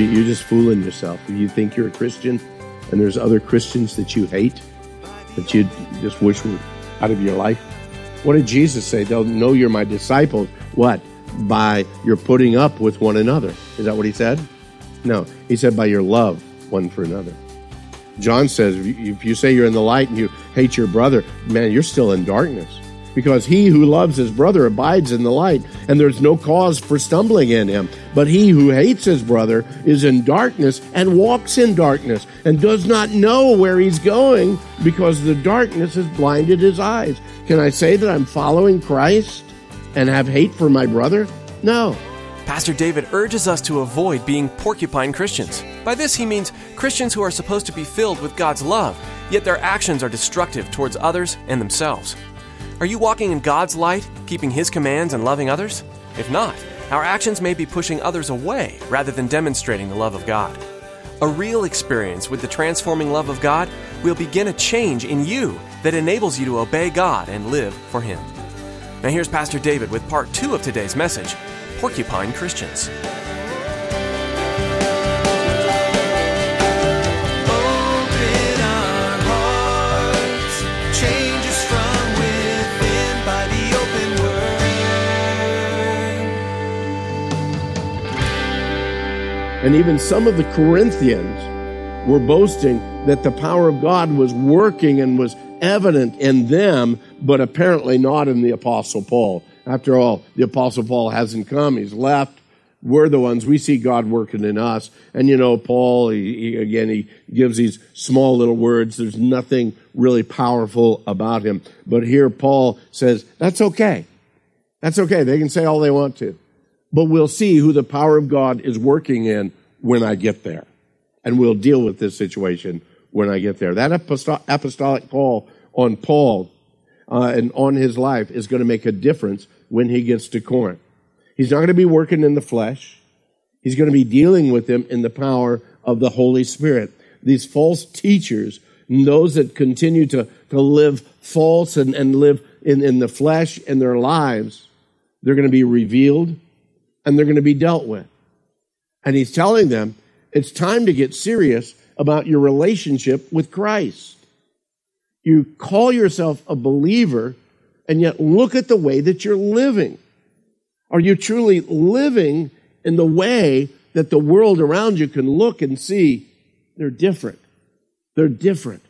you're just fooling yourself. You think you're a Christian, and there's other Christians that you hate, that you just wish were out of your life. What did Jesus say? They'll know you're my disciples. What? By your putting up with one another. Is that what he said? No. He said by your love one for another. John says if you- if you say you're in the light and you hate your brother, man, you're still in darkness. Because he who loves his brother abides in the light, and there's no cause for stumbling in him. But he who hates his brother is in darkness and walks in darkness and does not know where he's going because the darkness has blinded his eyes. Can I say that I'm following Christ and have hate for my brother? No. Pastor David urges us to avoid being porcupine Christians. By this, he means Christians who are supposed to be filled with God's love, yet their actions are destructive towards others and themselves. Are you walking in God's light, keeping His commands and loving others? If not, our actions may be pushing others away rather than demonstrating the love of God. A real experience with the transforming love of God will begin a change in you that enables you to obey God and live for Him. Now, here's Pastor David with part two of today's message Porcupine Christians. And even some of the Corinthians were boasting that the power of God was working and was evident in them, but apparently not in the Apostle Paul. After all, the Apostle Paul hasn't come, he's left. We're the ones, we see God working in us. And you know, Paul, he, he, again, he gives these small little words. There's nothing really powerful about him. But here, Paul says, that's okay. That's okay. They can say all they want to. But we'll see who the power of God is working in when I get there. And we'll deal with this situation when I get there. That aposto- apostolic call on Paul uh, and on his life is going to make a difference when he gets to Corinth. He's not going to be working in the flesh. He's going to be dealing with them in the power of the Holy Spirit. These false teachers, and those that continue to, to live false and, and live in, in the flesh in their lives, they're going to be revealed and they're going to be dealt with. And he's telling them it's time to get serious about your relationship with Christ. You call yourself a believer, and yet look at the way that you're living. Are you truly living in the way that the world around you can look and see they're different? They're different.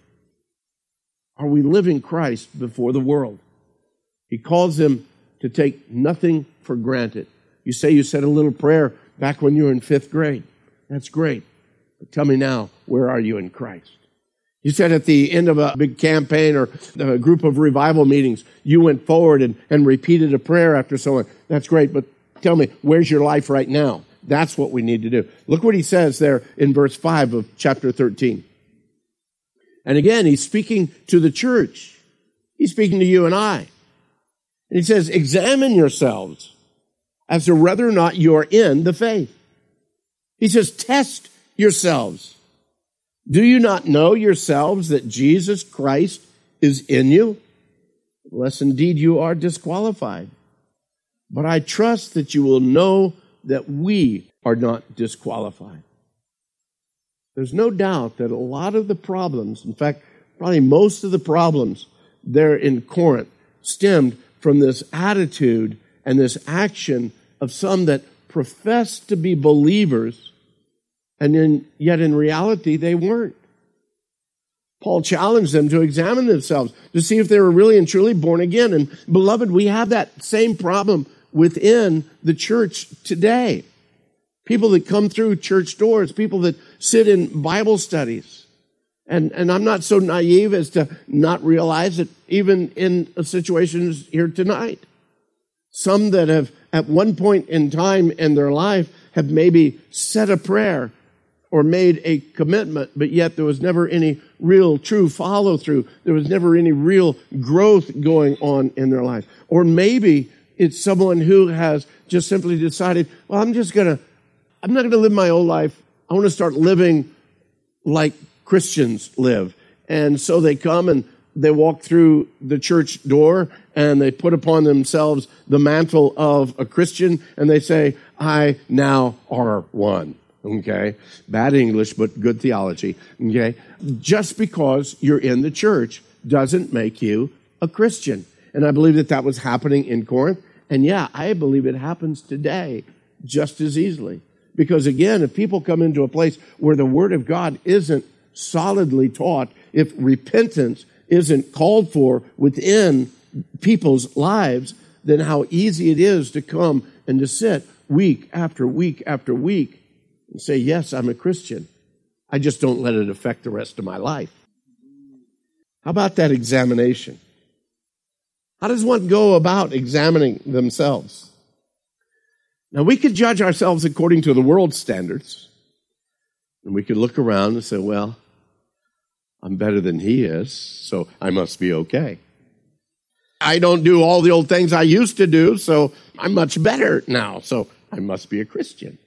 Are we living Christ before the world? He calls them to take nothing for granted. You say you said a little prayer back when you were in fifth grade. That's great. But tell me now, where are you in Christ? You said at the end of a big campaign or a group of revival meetings, you went forward and, and repeated a prayer after someone. That's great, but tell me, where's your life right now? That's what we need to do. Look what he says there in verse 5 of chapter 13. And again, he's speaking to the church. He's speaking to you and I. And he says, examine yourselves as to whether or not you're in the faith. He says, test yourselves. Do you not know yourselves that Jesus Christ is in you? Unless indeed you are disqualified. But I trust that you will know that we are not disqualified. There's no doubt that a lot of the problems, in fact, probably most of the problems there in Corinth, stemmed from this attitude and this action of some that profess to be believers, and in, yet in reality they weren't. Paul challenged them to examine themselves to see if they were really and truly born again. And beloved, we have that same problem within the church today. People that come through church doors, people that sit in Bible studies, And, and I'm not so naive as to not realize that even in situations here tonight, some that have at one point in time in their life have maybe said a prayer or made a commitment, but yet there was never any real true follow through. There was never any real growth going on in their life. Or maybe it's someone who has just simply decided, well, I'm just gonna, I'm not gonna live my old life. I want to start living like Christians live. And so they come and they walk through the church door and they put upon themselves the mantle of a Christian and they say, I now are one. Okay. Bad English, but good theology. Okay. Just because you're in the church doesn't make you a Christian. And I believe that that was happening in Corinth. And yeah, I believe it happens today just as easily. Because again, if people come into a place where the Word of God isn't solidly taught, if repentance isn't called for within people's lives, then how easy it is to come and to sit week after week after week and say, Yes, I'm a Christian. I just don't let it affect the rest of my life. How about that examination? How does one go about examining themselves? Now, we could judge ourselves according to the world's standards, and we could look around and say, Well, I'm better than he is, so I must be okay. I don't do all the old things I used to do, so I'm much better now, so I must be a Christian.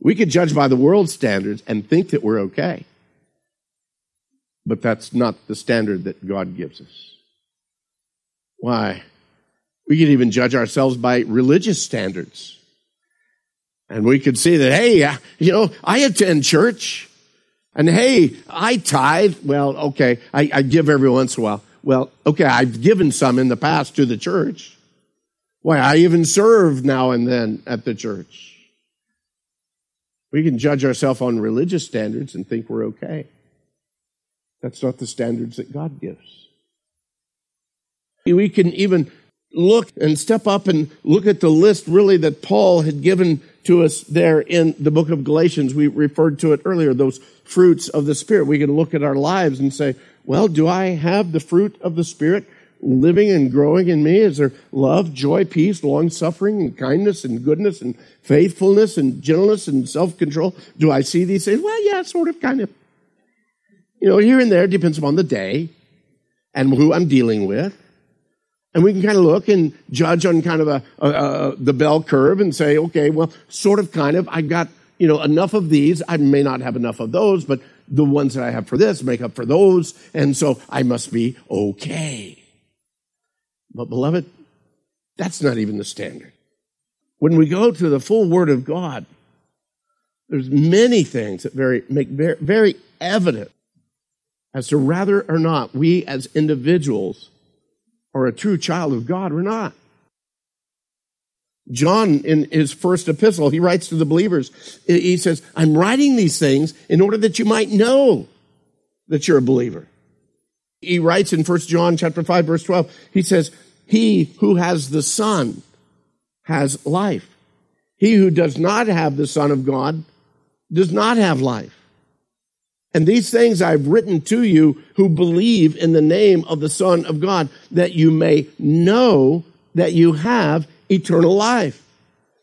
We could judge by the world's standards and think that we're okay. But that's not the standard that God gives us. Why? We could even judge ourselves by religious standards. And we could see that, hey, you know, I attend church. And hey, I tithe. Well, okay, I, I give every once in a while. Well, okay, I've given some in the past to the church. Why, I even serve now and then at the church. We can judge ourselves on religious standards and think we're okay. That's not the standards that God gives. We can even look and step up and look at the list really that Paul had given to us there in the book of Galatians. We referred to it earlier, those fruits of the Spirit. We can look at our lives and say, well, do I have the fruit of the Spirit living and growing in me? Is there love, joy, peace, long suffering, and kindness, and goodness, and faithfulness, and gentleness, and self control? Do I see these things? Well, yeah, sort of, kind of. You know, here and there depends upon the day and who I'm dealing with. And we can kind of look and judge on kind of a, a, a, the bell curve and say, okay, well, sort of, kind of, I got you know enough of these. I may not have enough of those, but the ones that I have for this make up for those, and so I must be okay. But beloved, that's not even the standard. When we go to the full Word of God, there's many things that very make very, very evident as to whether or not we as individuals are a true child of God or not. John, in his first epistle, he writes to the believers, he says, I'm writing these things in order that you might know that you're a believer. He writes in 1 John chapter 5, verse 12, he says, He who has the Son has life. He who does not have the Son of God does not have life. And these things I've written to you who believe in the name of the Son of God, that you may know that you have eternal life,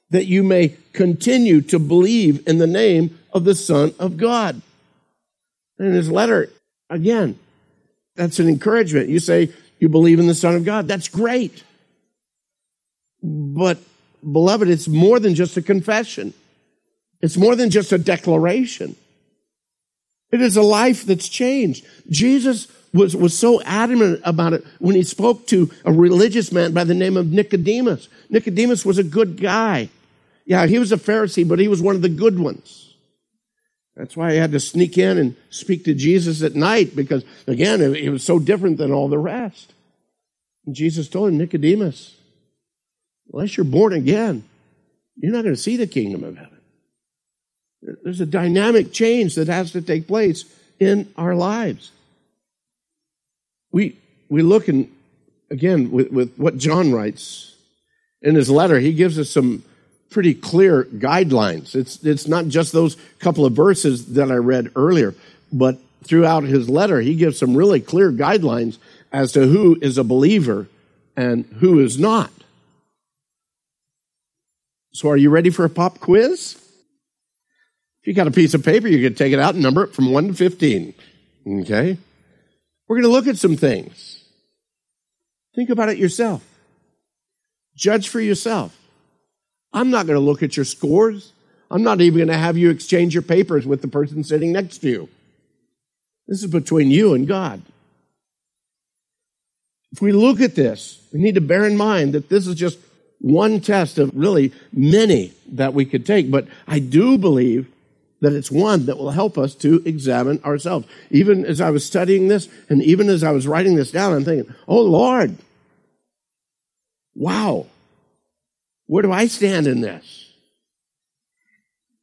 that you may continue to believe in the name of the Son of God. In his letter, again, that's an encouragement. You say you believe in the Son of God. That's great. But, beloved, it's more than just a confession. It's more than just a declaration. It is a life that's changed. Jesus was, was so adamant about it when he spoke to a religious man by the name of Nicodemus. Nicodemus was a good guy. Yeah, he was a Pharisee, but he was one of the good ones. That's why he had to sneak in and speak to Jesus at night because, again, it was so different than all the rest. And Jesus told him, Nicodemus, unless you're born again, you're not going to see the kingdom of heaven. There's a dynamic change that has to take place in our lives. We, we look and again with, with what John writes in his letter, he gives us some pretty clear guidelines. It's, it's not just those couple of verses that I read earlier, but throughout his letter, he gives some really clear guidelines as to who is a believer and who is not. So, are you ready for a pop quiz? You got a piece of paper, you can take it out and number it from 1 to 15. Okay? We're going to look at some things. Think about it yourself. Judge for yourself. I'm not going to look at your scores. I'm not even going to have you exchange your papers with the person sitting next to you. This is between you and God. If we look at this, we need to bear in mind that this is just one test of really many that we could take. But I do believe that it's one that will help us to examine ourselves. Even as I was studying this and even as I was writing this down, I'm thinking, oh Lord, wow, where do I stand in this?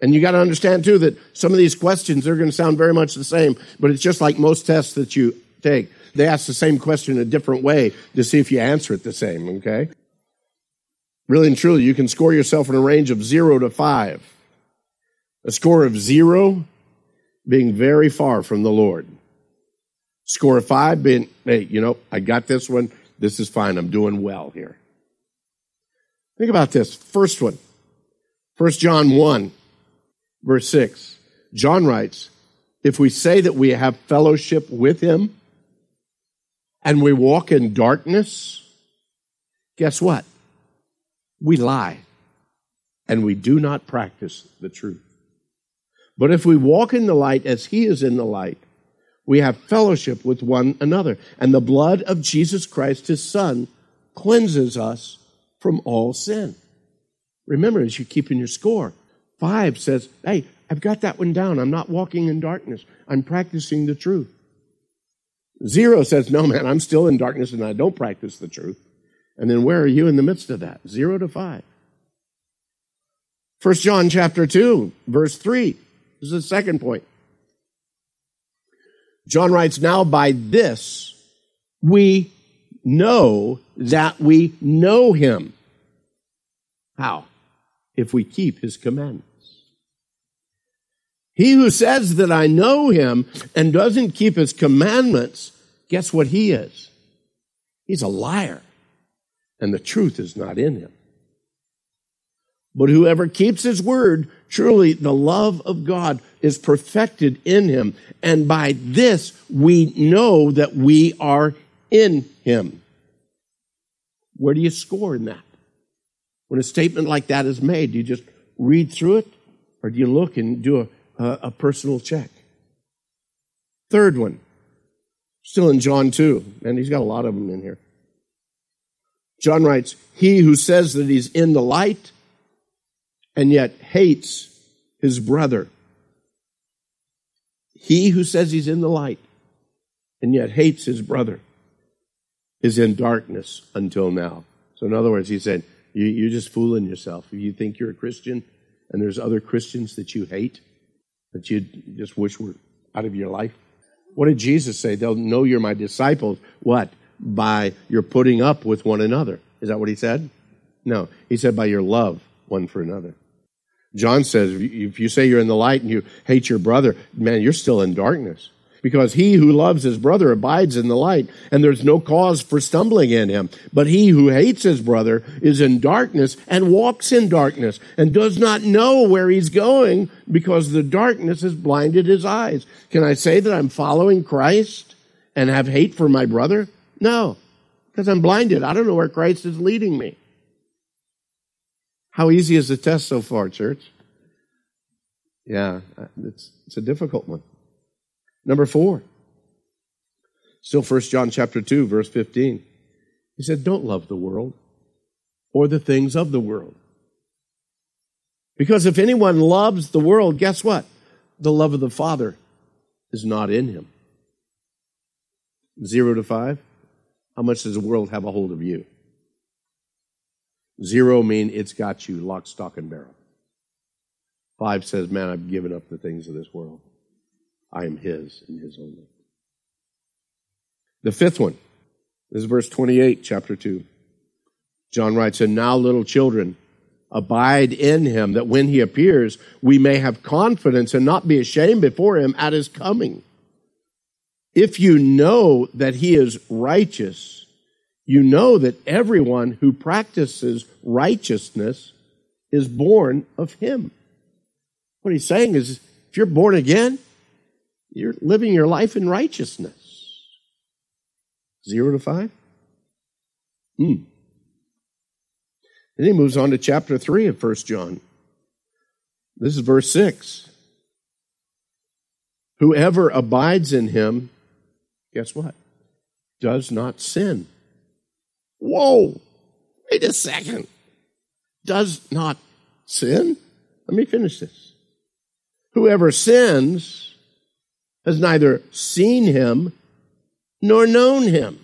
And you got to understand too that some of these questions are going to sound very much the same, but it's just like most tests that you take. They ask the same question in a different way to see if you answer it the same, okay? Really and truly, you can score yourself in a range of zero to five. A score of zero being very far from the Lord. Score of five being, hey, you know, I got this one. This is fine. I'm doing well here. Think about this. First one. First John 1, verse 6. John writes, if we say that we have fellowship with him and we walk in darkness, guess what? We lie and we do not practice the truth. But if we walk in the light as he is in the light, we have fellowship with one another. And the blood of Jesus Christ, his son, cleanses us from all sin. Remember, as you're keeping your score, five says, Hey, I've got that one down. I'm not walking in darkness. I'm practicing the truth. Zero says, No, man, I'm still in darkness and I don't practice the truth. And then where are you in the midst of that? Zero to five. First John chapter 2, verse 3. This is the second point. John writes, Now by this we know that we know him. How? If we keep his commandments. He who says that I know him and doesn't keep his commandments, guess what he is? He's a liar, and the truth is not in him. But whoever keeps his word, truly the love of God is perfected in him. And by this we know that we are in him. Where do you score in that? When a statement like that is made, do you just read through it or do you look and do a, a, a personal check? Third one, still in John 2, and he's got a lot of them in here. John writes, He who says that he's in the light and yet hates his brother. He who says he's in the light and yet hates his brother is in darkness until now. So, in other words, he said, you, are just fooling yourself. If you think you're a Christian and there's other Christians that you hate, that you just wish were out of your life. What did Jesus say? They'll know you're my disciples. What? By your putting up with one another. Is that what he said? No. He said by your love one for another. John says, if you say you're in the light and you hate your brother, man, you're still in darkness. Because he who loves his brother abides in the light, and there's no cause for stumbling in him. But he who hates his brother is in darkness and walks in darkness and does not know where he's going because the darkness has blinded his eyes. Can I say that I'm following Christ and have hate for my brother? No, because I'm blinded. I don't know where Christ is leading me. How easy is the test so far, church? Yeah, it's, it's a difficult one. Number four, still First John chapter 2, verse 15. He said, Don't love the world or the things of the world. Because if anyone loves the world, guess what? The love of the Father is not in him. Zero to five. How much does the world have a hold of you? Zero mean it's got you lock, stock, and barrel. Five says, man, I've given up the things of this world. I am his and his only. The fifth one this is verse 28, chapter 2. John writes, And now, little children, abide in him, that when he appears, we may have confidence and not be ashamed before him at his coming. If you know that he is righteous, you know that everyone who practices righteousness is born of him. What he's saying is if you're born again, you're living your life in righteousness. Zero to five? Hmm. Then he moves on to chapter 3 of 1 John. This is verse 6. Whoever abides in him, guess what? Does not sin. Whoa! Wait a second. Does not sin? Let me finish this. Whoever sins has neither seen him nor known him.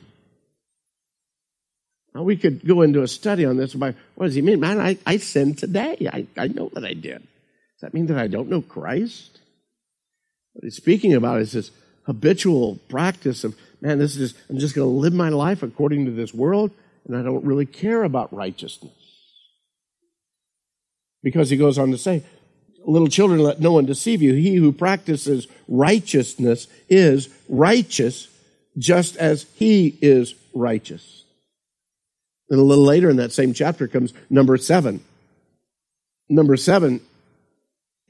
Now, we could go into a study on this about what does he mean? Man, I, I sinned today. I, I know that I did. Does that mean that I don't know Christ? What he's speaking about is this habitual practice of, man, this is just, I'm just going to live my life according to this world, and I don't really care about righteousness. Because he goes on to say, little children, let no one deceive you. He who practices righteousness is righteous just as he is righteous. And a little later in that same chapter comes number seven. Number seven,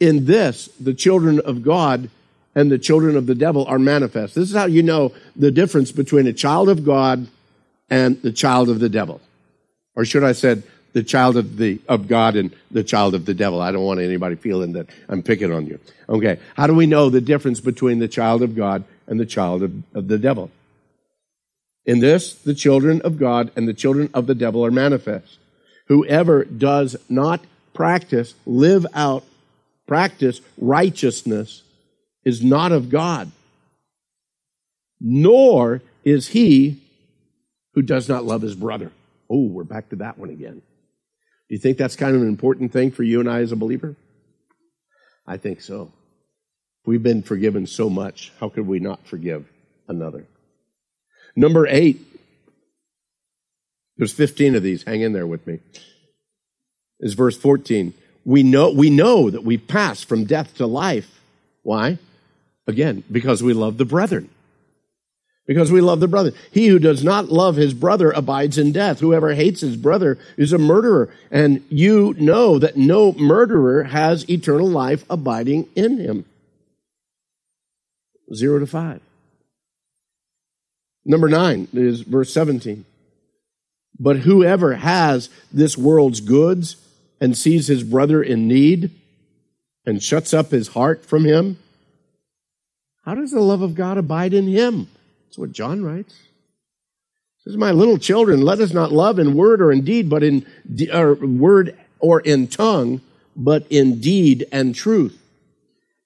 in this, the children of God and the children of the devil are manifest. This is how you know the difference between a child of God and the child of the devil. Or should I said the child of the of God and the child of the devil. I don't want anybody feeling that I'm picking on you. Okay. How do we know the difference between the child of God and the child of, of the devil? In this, the children of God and the children of the devil are manifest. Whoever does not practice, live out, practice righteousness is not of God, nor is he who does not love his brother. Oh, we're back to that one again. Do you think that's kind of an important thing for you and I as a believer? I think so. We've been forgiven so much, how could we not forgive another? Number eight. There's 15 of these. Hang in there with me. Is verse 14. We know, we know that we've passed from death to life. Why? Again, because we love the brethren because we love the brother. He who does not love his brother abides in death. Whoever hates his brother is a murderer. And you know that no murderer has eternal life abiding in him. Zero to five. Number nine is verse 17. But whoever has this world's goods and sees his brother in need and shuts up his heart from him, how does the love of God abide in him? That's what John writes. He says, My little children, let us not love in word or in deed, but in or word or in tongue, but in deed and truth.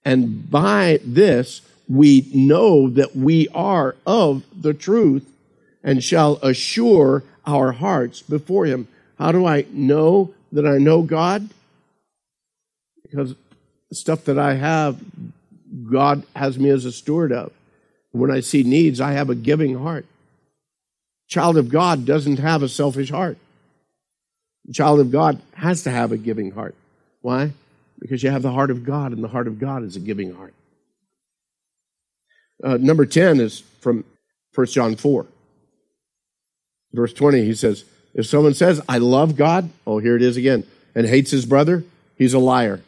And by this we know that we are of the truth and shall assure our hearts before him. How do I know that I know God? Because the stuff that I have, God has me as a steward of. When I see needs, I have a giving heart. Child of God doesn't have a selfish heart. Child of God has to have a giving heart. Why? Because you have the heart of God, and the heart of God is a giving heart. Uh, number 10 is from 1 John 4. Verse 20, he says, If someone says, I love God, oh, here it is again, and hates his brother, he's a liar.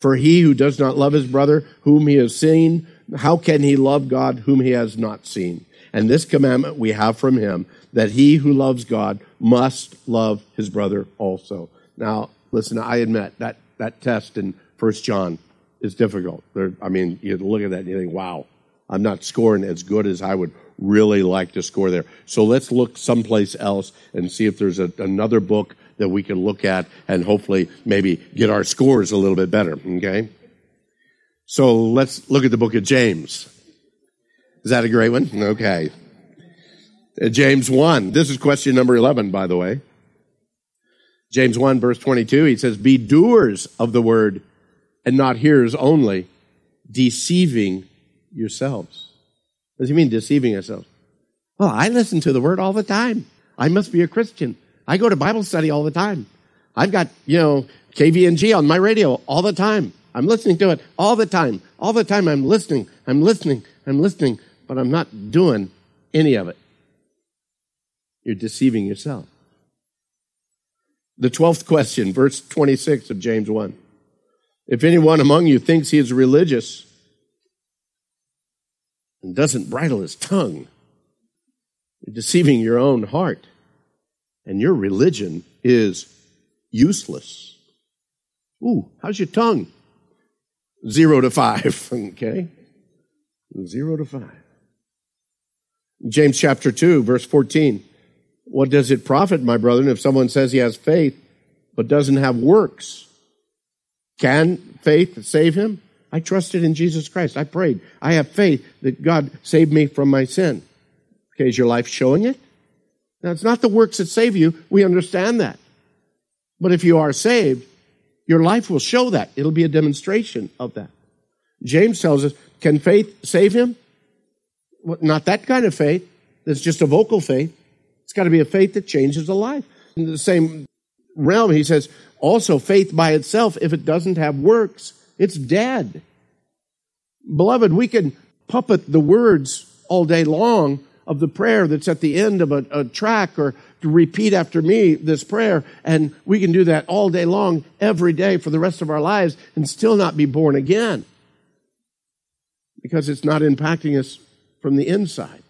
For he who does not love his brother, whom he has seen, how can he love God whom he has not seen? And this commandment we have from him that he who loves God must love his brother also. Now, listen, I admit that that test in First John is difficult. There, I mean, you look at that and you think, wow, I'm not scoring as good as I would really like to score there. So let's look someplace else and see if there's a, another book that we can look at and hopefully maybe get our scores a little bit better, okay? So let's look at the book of James. Is that a great one? Okay. Uh, James 1. This is question number 11, by the way. James 1, verse 22, he says, Be doers of the word and not hearers only, deceiving yourselves. What does he mean, deceiving yourselves? Well, I listen to the word all the time. I must be a Christian. I go to Bible study all the time. I've got, you know, KVNG on my radio all the time. I'm listening to it all the time. All the time I'm listening. I'm listening. I'm listening. but I'm not doing any of it. You're deceiving yourself. The 12th question, verse 26 of James 1. If anyone among you thinks he is religious and doesn't bridle his tongue, you're deceiving your own heart, and your religion is useless. Ooh, how's your tongue? Zero to five, okay? Zero to five. James chapter 2, verse 14. What does it profit, my brethren, if someone says he has faith but doesn't have works? Can faith save him? I trusted in Jesus Christ. I prayed. I have faith that God saved me from my sin. Okay, is your life showing it? Now, it's not the works that save you. We understand that. But if you are saved, your life will show that. It'll be a demonstration of that. James tells us, can faith save him? Well, not that kind of faith. That's just a vocal faith. It's got to be a faith that changes a life. In the same realm, he says, also faith by itself, if it doesn't have works, it's dead. Beloved, we can puppet the words all day long of the prayer that's at the end of a, a track or repeat after me this prayer. And we can do that all day long, every day for the rest of our lives and still not be born again because it's not impacting us from the inside.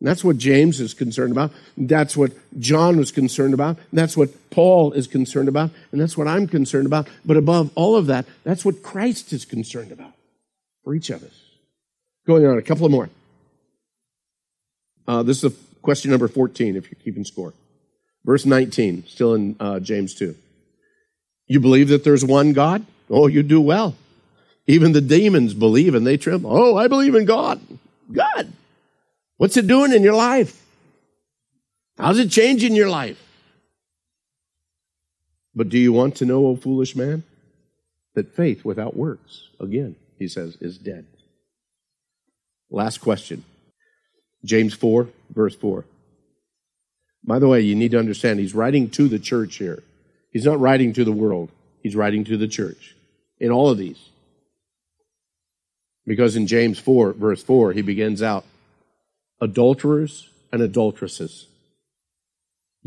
And that's what James is concerned about. That's what John was concerned about. That's what Paul is concerned about. And that's what I'm concerned about. But above all of that, that's what Christ is concerned about for each of us. Going on, a couple of more. Uh, this is question number 14, if you're keeping score. Verse 19, still in uh, James 2. You believe that there's one God? Oh, you do well. Even the demons believe and they tremble. Oh, I believe in God. God. What's it doing in your life? How's it changing your life? But do you want to know, O foolish man, that faith without works, again, he says, is dead? Last question. James 4, verse 4. By the way, you need to understand, he's writing to the church here. He's not writing to the world, he's writing to the church in all of these. Because in James 4, verse 4, he begins out adulterers and adulteresses.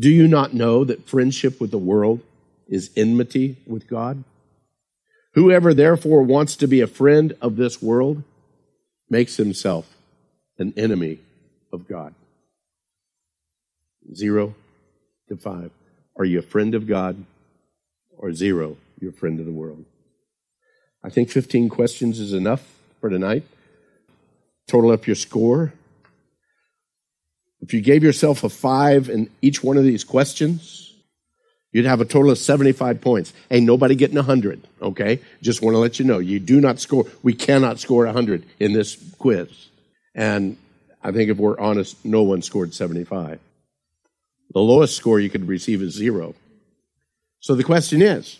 Do you not know that friendship with the world is enmity with God? Whoever therefore wants to be a friend of this world makes himself an enemy of God. Zero to five. Are you a friend of God? Or zero, you're a friend of the world. I think 15 questions is enough for tonight. Total up your score. If you gave yourself a five in each one of these questions, you'd have a total of 75 points. Ain't nobody getting 100, okay? Just want to let you know, you do not score, we cannot score 100 in this quiz. And I think if we're honest, no one scored 75. The lowest score you could receive is zero. So the question is,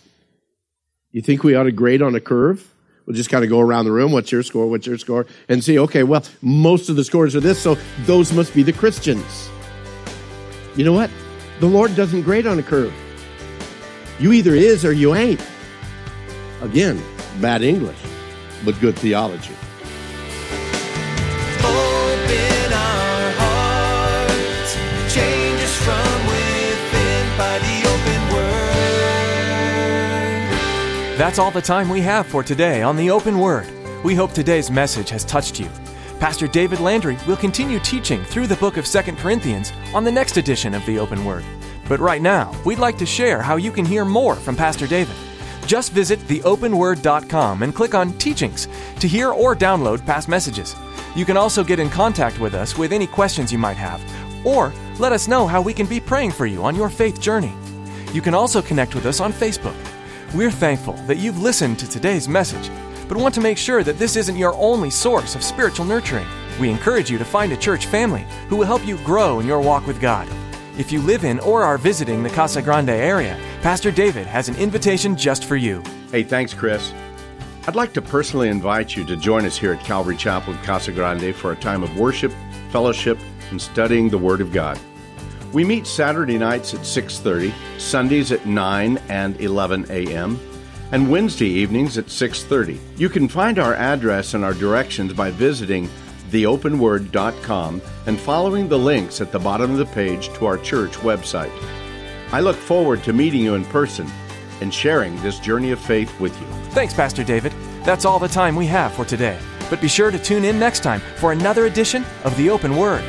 you think we ought to grade on a curve? We'll just kind of go around the room. What's your score? What's your score? And see, okay, well, most of the scores are this, so those must be the Christians. You know what? The Lord doesn't grade on a curve. You either is or you ain't. Again, bad English, but good theology. That's all the time we have for today on the Open Word. We hope today's message has touched you. Pastor David Landry will continue teaching through the book of 2 Corinthians on the next edition of the Open Word. But right now, we'd like to share how you can hear more from Pastor David. Just visit theopenword.com and click on Teachings to hear or download past messages. You can also get in contact with us with any questions you might have, or let us know how we can be praying for you on your faith journey. You can also connect with us on Facebook. We're thankful that you've listened to today's message, but want to make sure that this isn't your only source of spiritual nurturing. We encourage you to find a church family who will help you grow in your walk with God. If you live in or are visiting the Casa Grande area, Pastor David has an invitation just for you. Hey, thanks, Chris. I'd like to personally invite you to join us here at Calvary Chapel Casa Grande for a time of worship, fellowship, and studying the Word of God. We meet Saturday nights at 6:30, Sundays at 9 and 11 a.m., and Wednesday evenings at 6:30. You can find our address and our directions by visiting theopenword.com and following the links at the bottom of the page to our church website. I look forward to meeting you in person and sharing this journey of faith with you. Thanks, Pastor David. That's all the time we have for today. But be sure to tune in next time for another edition of The Open Word.